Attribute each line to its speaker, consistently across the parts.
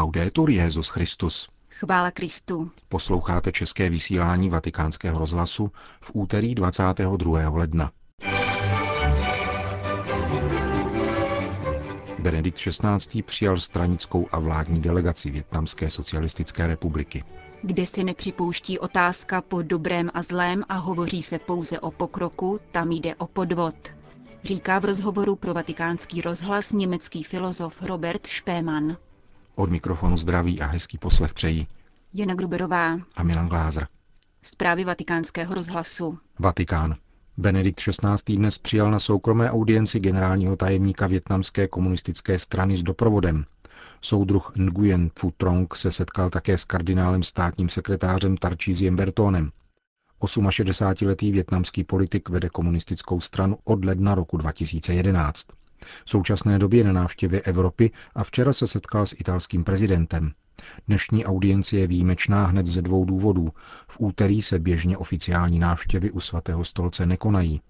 Speaker 1: Laudetur Jezus Christus.
Speaker 2: Chvála Kristu.
Speaker 1: Posloucháte české vysílání Vatikánského rozhlasu v úterý 22. ledna. Benedikt XVI. přijal stranickou a vládní delegaci Větnamské socialistické republiky.
Speaker 2: Kde se nepřipouští otázka po dobrém a zlém a hovoří se pouze o pokroku, tam jde o podvod. Říká v rozhovoru pro vatikánský rozhlas německý filozof Robert Špéman.
Speaker 1: Od mikrofonu zdraví a hezký poslech přejí
Speaker 2: Jana Gruberová
Speaker 1: a Milan Glázer.
Speaker 2: Zprávy vatikánského rozhlasu.
Speaker 1: Vatikán. Benedikt XVI. dnes přijal na soukromé audienci generálního tajemníka větnamské komunistické strany s doprovodem. Soudruh Nguyen Phu Trong se setkal také s kardinálem státním sekretářem Tarčíziem Bertonem. 68-letý větnamský politik vede komunistickou stranu od ledna roku 2011. V současné době na návštěvě Evropy a včera se setkal s italským prezidentem. Dnešní audience je výjimečná hned ze dvou důvodů. V úterý se běžně oficiální návštěvy u svatého stolce nekonají.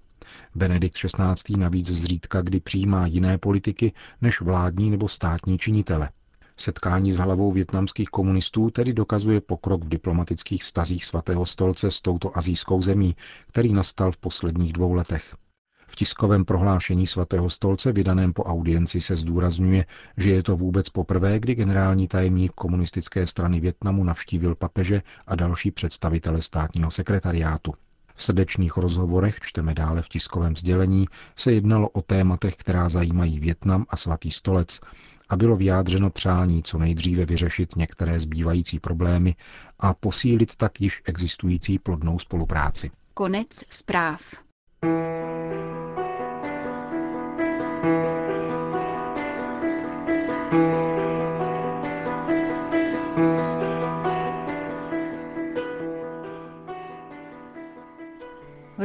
Speaker 1: Benedikt XVI. navíc zřídka kdy přijímá jiné politiky než vládní nebo státní činitele. Setkání s hlavou větnamských komunistů tedy dokazuje pokrok v diplomatických vztazích svatého stolce s touto azijskou zemí, který nastal v posledních dvou letech. V tiskovém prohlášení svatého stolce vydaném po audienci se zdůrazňuje, že je to vůbec poprvé, kdy generální tajemník komunistické strany Větnamu navštívil papeže a další představitele státního sekretariátu. V srdečných rozhovorech, čteme dále v tiskovém sdělení, se jednalo o tématech, která zajímají Větnam a svatý stolec a bylo vyjádřeno přání co nejdříve vyřešit některé zbývající problémy a posílit tak již existující plodnou spolupráci.
Speaker 2: Konec zpráv.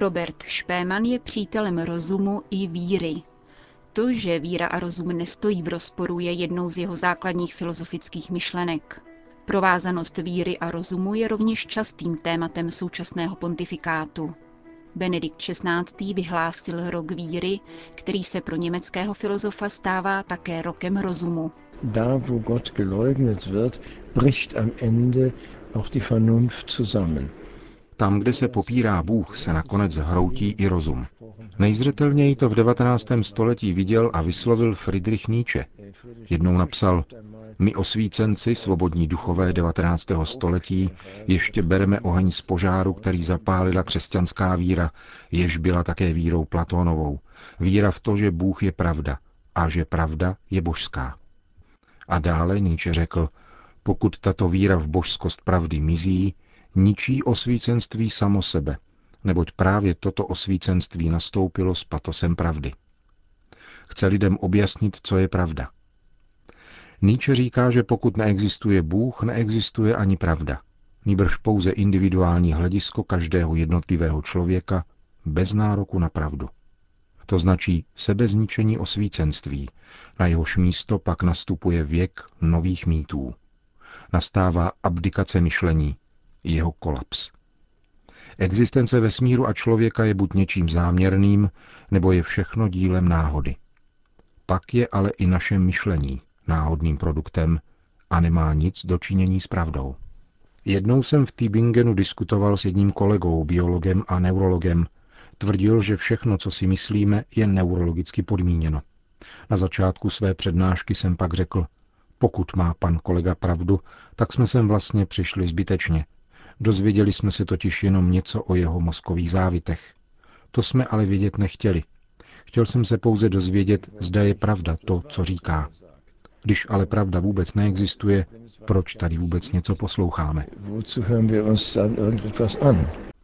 Speaker 2: Robert Špéman je přítelem rozumu i víry. To, že víra a rozum nestojí v rozporu, je jednou z jeho základních filozofických myšlenek. Provázanost víry a rozumu je rovněž častým tématem současného pontifikátu. Benedikt XVI. vyhlásil rok víry, který se pro německého filozofa stává také rokem rozumu.
Speaker 3: Da, wo Gott geleugnet wird, bricht am Ende auch die Vernunft zusammen.
Speaker 1: Tam, kde se popírá Bůh, se nakonec hroutí i rozum. Nejzřetelněji to v 19. století viděl a vyslovil Friedrich Nietzsche. Jednou napsal, my osvícenci, svobodní duchové 19. století, ještě bereme oheň z požáru, který zapálila křesťanská víra, jež byla také vírou Platónovou. Víra v to, že Bůh je pravda a že pravda je božská. A dále Nietzsche řekl, pokud tato víra v božskost pravdy mizí, ničí osvícenství samo sebe, neboť právě toto osvícenství nastoupilo s patosem pravdy. Chce lidem objasnit, co je pravda. Nietzsche říká, že pokud neexistuje Bůh, neexistuje ani pravda. Nýbrž pouze individuální hledisko každého jednotlivého člověka bez nároku na pravdu. To značí sebezničení osvícenství, na jehož místo pak nastupuje věk nových mýtů. Nastává abdikace myšlení, jeho kolaps. Existence vesmíru a člověka je buď něčím záměrným, nebo je všechno dílem náhody. Pak je ale i naše myšlení náhodným produktem a nemá nic dočinění s pravdou. Jednou jsem v Tübingenu diskutoval s jedním kolegou, biologem a neurologem. Tvrdil, že všechno, co si myslíme, je neurologicky podmíněno. Na začátku své přednášky jsem pak řekl, pokud má pan kolega pravdu, tak jsme sem vlastně přišli zbytečně, Dozvěděli jsme se totiž jenom něco o jeho mozkových závitech. To jsme ale vědět nechtěli. Chtěl jsem se pouze dozvědět, zda je pravda to, co říká. Když ale pravda vůbec neexistuje, proč tady vůbec něco posloucháme?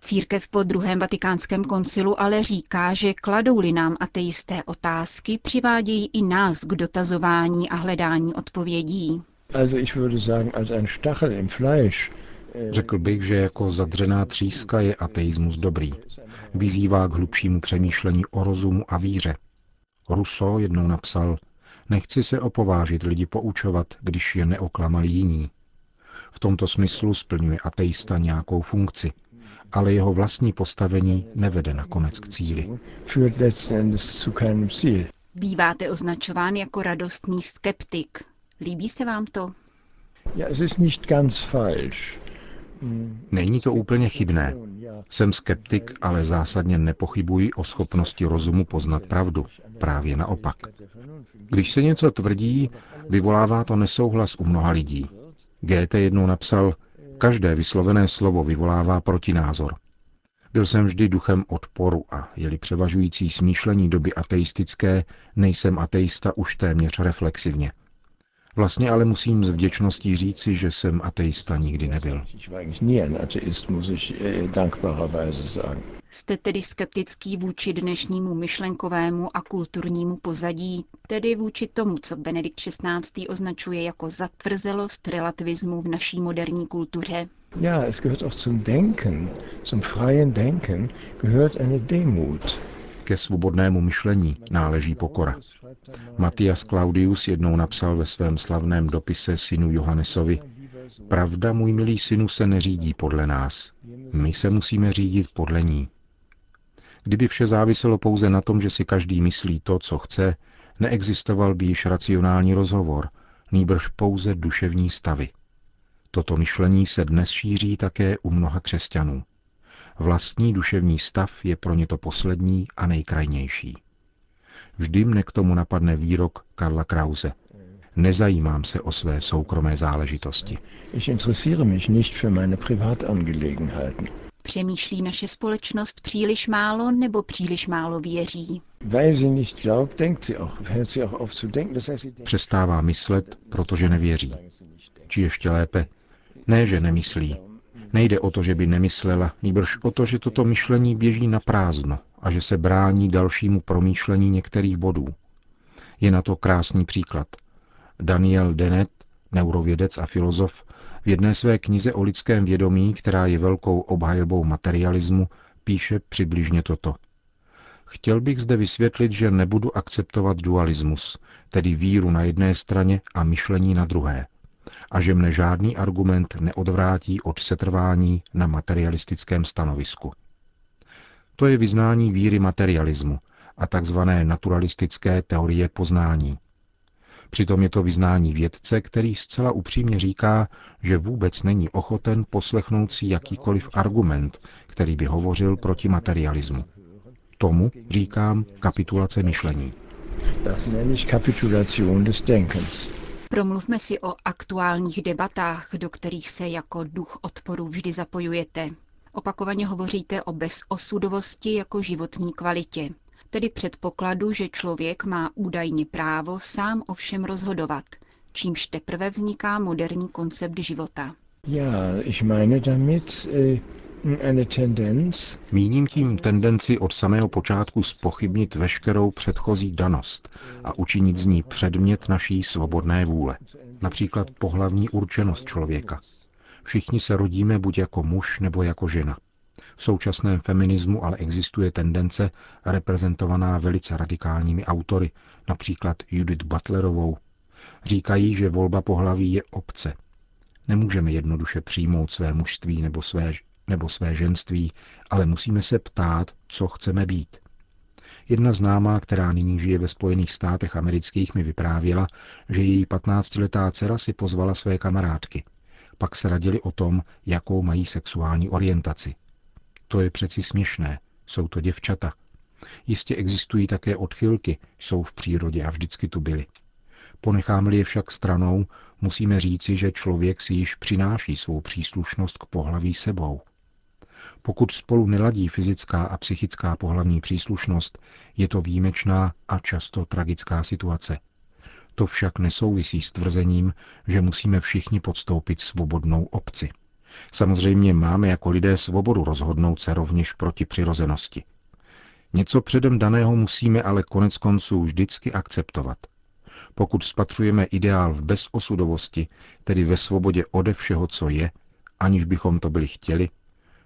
Speaker 2: Církev po druhém vatikánském koncilu ale říká, že kladou-li nám ateisté otázky, přivádějí i nás k dotazování a hledání odpovědí.
Speaker 3: Also ich würde sagen, als ein Stachel im Fleisch
Speaker 1: Řekl bych, že jako zadřená tříska je ateismus dobrý. Vyzývá k hlubšímu přemýšlení o rozumu a víře. Rousseau jednou napsal, nechci se opovážit lidi poučovat, když je neoklamali jiní. V tomto smyslu splňuje ateista nějakou funkci, ale jeho vlastní postavení nevede nakonec k cíli.
Speaker 2: Býváte označován jako radostný skeptik. Líbí se vám to?
Speaker 1: Není to úplně chybné. Jsem skeptik, ale zásadně nepochybuji o schopnosti rozumu poznat pravdu. Právě naopak. Když se něco tvrdí, vyvolává to nesouhlas u mnoha lidí. GT jednou napsal, každé vyslovené slovo vyvolává protinázor. Byl jsem vždy duchem odporu a jeli převažující smýšlení doby ateistické, nejsem ateista už téměř reflexivně. Vlastně ale musím s vděčností říci, že jsem ateista nikdy nebyl.
Speaker 2: Jste tedy skeptický vůči dnešnímu myšlenkovému a kulturnímu pozadí, tedy vůči tomu, co Benedikt XVI. označuje jako zatvrzelost relativismu v naší moderní kultuře.
Speaker 3: Ja, es gehört auch zum Denken, zum freien Denken, gehört eine Demut.
Speaker 1: Ke svobodnému myšlení náleží pokora. Matias Claudius jednou napsal ve svém slavném dopise synu Johannesovi, Pravda, můj milý synu, se neřídí podle nás. My se musíme řídit podle ní. Kdyby vše záviselo pouze na tom, že si každý myslí to, co chce, neexistoval by již racionální rozhovor, nýbrž pouze duševní stavy. Toto myšlení se dnes šíří také u mnoha křesťanů. Vlastní duševní stav je pro ně to poslední a nejkrajnější. Vždy mne k tomu napadne výrok Karla Krause. Nezajímám se o své soukromé záležitosti.
Speaker 3: Ich interessiere mich nicht für meine Privatangelegenheiten.
Speaker 2: Přemýšlí naše společnost příliš málo nebo příliš málo věří?
Speaker 1: Přestává myslet, protože nevěří. Či ještě lépe, ne, že nemyslí. Nejde o to, že by nemyslela, nýbrž o to, že toto myšlení běží na prázdno a že se brání dalšímu promýšlení některých bodů. Je na to krásný příklad. Daniel Dennett, neurovědec a filozof, v jedné své knize o lidském vědomí, která je velkou obhajobou materialismu, píše přibližně toto. Chtěl bych zde vysvětlit, že nebudu akceptovat dualismus, tedy víru na jedné straně a myšlení na druhé a že mne žádný argument neodvrátí od setrvání na materialistickém stanovisku. To je vyznání víry materialismu a takzvané naturalistické teorie poznání. Přitom je to vyznání vědce, který zcela upřímně říká, že vůbec není ochoten poslechnout si jakýkoliv argument, který by hovořil proti materialismu. Tomu říkám kapitulace myšlení.
Speaker 3: Das nenne ich Kapitulation des Denkens.
Speaker 2: Promluvme si o aktuálních debatách, do kterých se jako duch odporu vždy zapojujete. Opakovaně hovoříte o bezosudovosti jako životní kvalitě, tedy předpokladu, že člověk má údajně právo sám o všem rozhodovat, čímž teprve vzniká moderní koncept života.
Speaker 3: Ja, ich meine damit, äh,
Speaker 1: Míním tím tendenci od samého počátku spochybnit veškerou předchozí danost a učinit z ní předmět naší svobodné vůle. Například pohlavní určenost člověka. Všichni se rodíme buď jako muž nebo jako žena. V současném feminismu ale existuje tendence reprezentovaná velice radikálními autory, například Judith Butlerovou. Říkají, že volba pohlaví je obce. Nemůžeme jednoduše přijmout své mužství nebo své nebo své ženství, ale musíme se ptát, co chceme být. Jedna známá, která nyní žije ve Spojených státech amerických, mi vyprávěla, že její 15-letá dcera si pozvala své kamarádky. Pak se radili o tom, jakou mají sexuální orientaci. To je přeci směšné, jsou to děvčata. Jistě existují také odchylky, jsou v přírodě a vždycky tu byly. Ponecháme-li je však stranou, musíme říci, že člověk si již přináší svou příslušnost k pohlaví sebou. Pokud spolu neladí fyzická a psychická pohlavní příslušnost, je to výjimečná a často tragická situace. To však nesouvisí s tvrzením, že musíme všichni podstoupit svobodnou obci. Samozřejmě máme jako lidé svobodu rozhodnout se rovněž proti přirozenosti. Něco předem daného musíme ale konec konců vždycky akceptovat. Pokud spatřujeme ideál v bezosudovosti, tedy ve svobodě ode všeho, co je, aniž bychom to byli chtěli,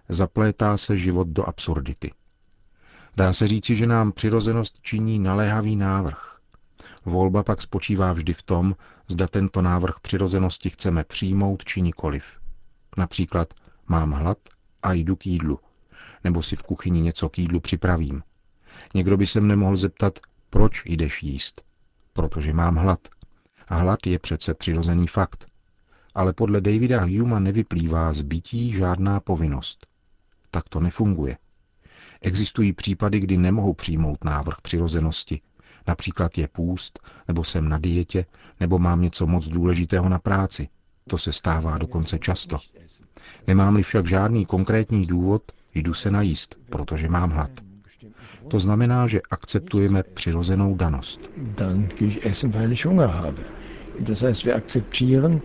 Speaker 1: zaplétá se život do absurdity. Dá se říci, že nám přirozenost činí naléhavý návrh. Volba pak spočívá vždy v tom, zda tento návrh přirozenosti chceme přijmout či nikoliv. Například mám hlad a jdu k jídlu, nebo si v kuchyni něco k jídlu připravím. Někdo by se mne mohl zeptat, proč jdeš jíst? Protože mám hlad. A hlad je přece přirozený fakt. Ale podle Davida Huma nevyplývá z bytí žádná povinnost. Tak to nefunguje. Existují případy, kdy nemohou přijmout návrh přirozenosti. Například je půst, nebo jsem na dietě, nebo mám něco moc důležitého na práci. To se stává dokonce často. Nemám-li však žádný konkrétní důvod, jdu se najíst, protože mám hlad. To znamená, že akceptujeme přirozenou danost.
Speaker 3: Dann weil ich Hunger habe. Das heißt, wir akzeptieren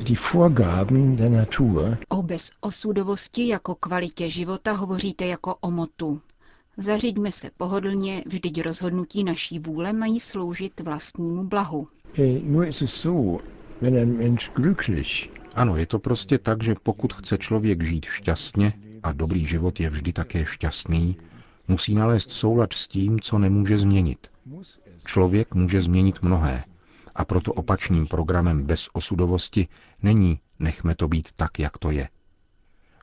Speaker 3: die Vorgaben der Natur.
Speaker 2: O bezosudovosti jako kvalitě života hovoříte jako o motu. Zařiďme se pohodlně, vždyť rozhodnutí naší vůle mají sloužit vlastnímu blahu.
Speaker 3: Nur ist es so, wenn ein Mensch glücklich
Speaker 1: Ano, je to prostě tak, že pokud chce člověk žít šťastně, a dobrý život je vždy také šťastný, musí nalézt soulad s tím, co nemůže změnit. Člověk může změnit mnohé, a proto opačným programem bez osudovosti není nechme to být tak, jak to je.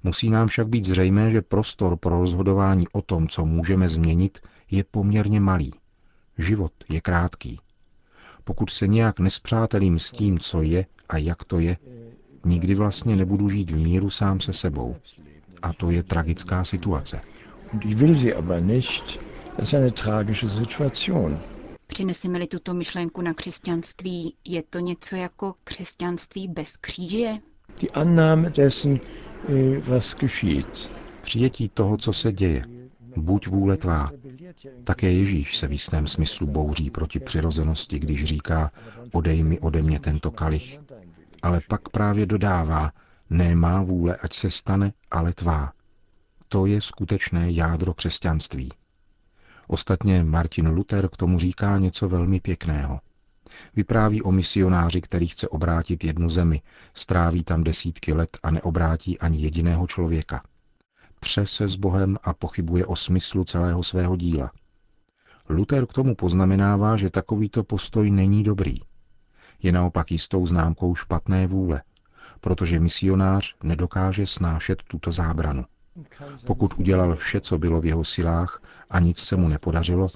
Speaker 1: Musí nám však být zřejmé, že prostor pro rozhodování o tom, co můžeme změnit, je poměrně malý. Život je krátký. Pokud se nějak nespřátelím s tím, co je a jak to je, nikdy vlastně nebudu žít v míru sám se sebou. A to je tragická situace.
Speaker 3: ich will sie aber nicht, das ist eine tragische Situation.
Speaker 2: Přineseme-li tuto myšlenku na křesťanství, je to něco jako křesťanství bez kříže?
Speaker 3: Die Annahme dessen, äh, was geschieht.
Speaker 1: Přijetí toho, co se děje. Buď vůle tvá. Také Ježíš se v jistém smyslu bouří proti přirozenosti, když říká, odej mi ode mě tento kalich. Ale pak právě dodává, ne má vůle, ať se stane, ale tvá. To je skutečné jádro křesťanství. Ostatně Martin Luther k tomu říká něco velmi pěkného. Vypráví o misionáři, který chce obrátit jednu zemi, stráví tam desítky let a neobrátí ani jediného člověka. Pře se s Bohem a pochybuje o smyslu celého svého díla. Luther k tomu poznamenává, že takovýto postoj není dobrý. Je naopak jistou známkou špatné vůle, protože misionář nedokáže snášet tuto zábranu. Pokud udělal vše, co bylo v jeho silách a nic se mu nepodařilo,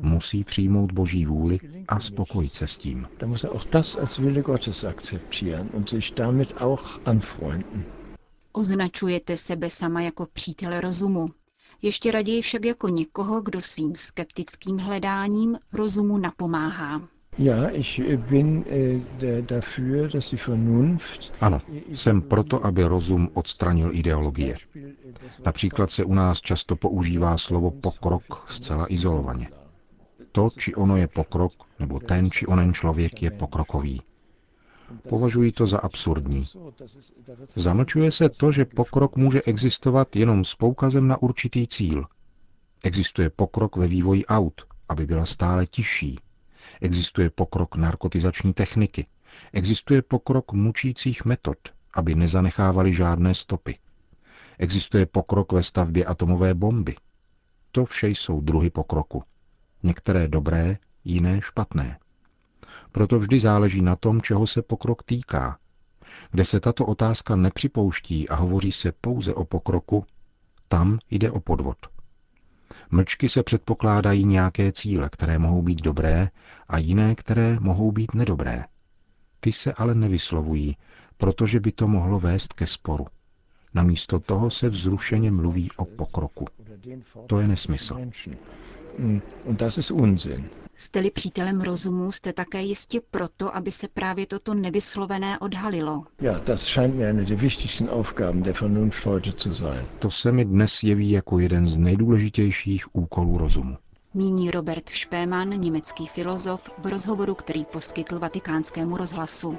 Speaker 1: musí přijmout boží vůli a spokojit se s tím.
Speaker 3: Er auch das als Wille Gottes akzeptieren und sich damit auch anfreunden.
Speaker 2: Označujete sebe sama jako přítel rozumu. Ještě raději však jako někoho, kdo svým skeptickým hledáním rozumu napomáhá.
Speaker 3: Ich äh, bin äh, der, dafür, dass die Vernunft
Speaker 1: Ano, jsem proto, aby rozum odstranil ideologie. Například se u nás často používá slovo pokrok zcela izolovaně. To, či ono je pokrok, nebo ten, či onen člověk je pokrokový. Považuji to za absurdní. Zamlčuje se to, že pokrok může existovat jenom s poukazem na určitý cíl. Existuje pokrok ve vývoji aut, aby byla stále tižší. Existuje pokrok narkotizační techniky. Existuje pokrok mučících metod, aby nezanechávali žádné stopy. Existuje pokrok ve stavbě atomové bomby. To vše jsou druhy pokroku. Některé dobré, jiné špatné. Proto vždy záleží na tom, čeho se pokrok týká. Kde se tato otázka nepřipouští a hovoří se pouze o pokroku, tam jde o podvod. Mlčky se předpokládají nějaké cíle, které mohou být dobré a jiné, které mohou být nedobré. Ty se ale nevyslovují, protože by to mohlo vést ke sporu. Namísto toho se vzrušeně mluví o pokroku. To je nesmysl.
Speaker 3: Mm, Und das ist Unsinn.
Speaker 2: Jste-li přítelem rozumu, jste také jistě proto, aby se právě toto nevyslovené odhalilo.
Speaker 3: Ja, das scheint mir eine der wichtigsten Aufgaben der Vernunft heute zu sein.
Speaker 1: To se mi dnes jeví jako jeden z nejdůležitějších úkolů rozumu.
Speaker 2: Míní Robert Špéman, německý filozof, v rozhovoru, který poskytl vatikánskému rozhlasu.